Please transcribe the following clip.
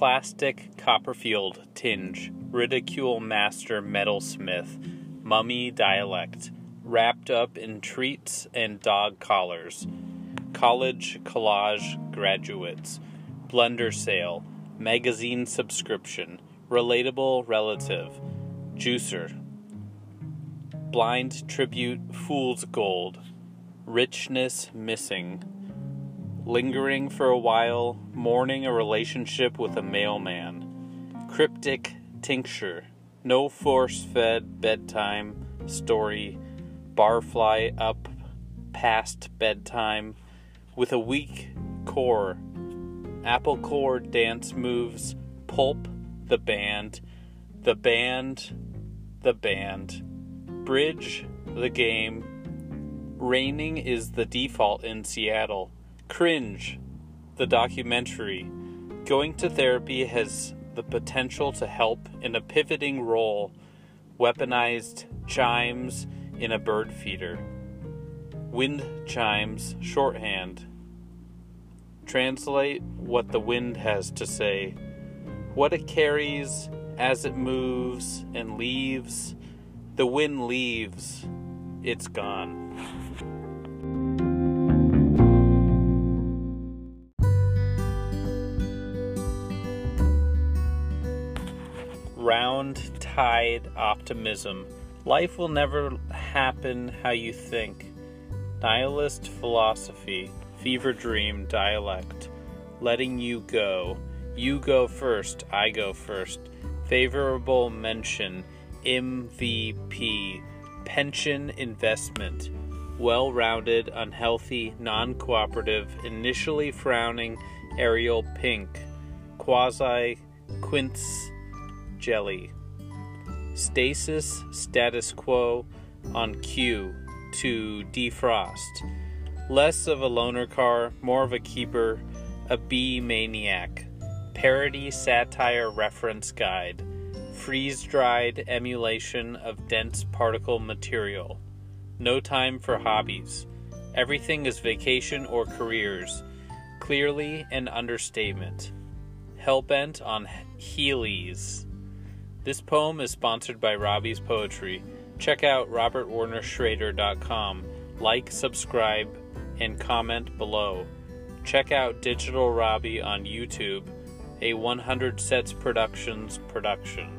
plastic Copperfield tinge, ridicule master metalsmith, mummy dialect, wrapped up in treats and dog collars, college collage graduates, blender sale, magazine subscription, relatable relative, juicer, blind tribute, fool's gold, richness missing, lingering for a while, mourning a relationship with a mailman, cryptic tincture, no force fed bedtime story, barfly up past bedtime, with a weak core, apple core dance moves, pulp, the band, the band, the band, bridge, the game, raining is the default in Seattle. Cringe, the documentary. Going to therapy has the potential to help in a pivoting role, weaponized chimes in a bird feeder. Wind chimes, shorthand. Translate what the wind has to say, what it carries as it moves and leaves. The wind leaves, it's gone. Round tide optimism. Life will never happen how you think. Nihilist philosophy, fever dream dialect. Letting you go. You go first, I go first. Favorable mention, MVP. Pension investment. Well rounded, unhealthy, non cooperative, initially frowning, aerial pink. Quasi quince jelly. Stasis status quo on cue to defrost. Less of a loner car, more of a keeper, a bee maniac. Parody satire reference guide. Freeze dried emulation of dense particle material. No time for hobbies. Everything is vacation or careers. Clearly an understatement. Hellbent on Heelys. This poem is sponsored by Robbie's Poetry. Check out robertwarnerschrader.com. Like, subscribe, and comment below. Check out Digital Robbie on YouTube, a 100 Sets Productions production.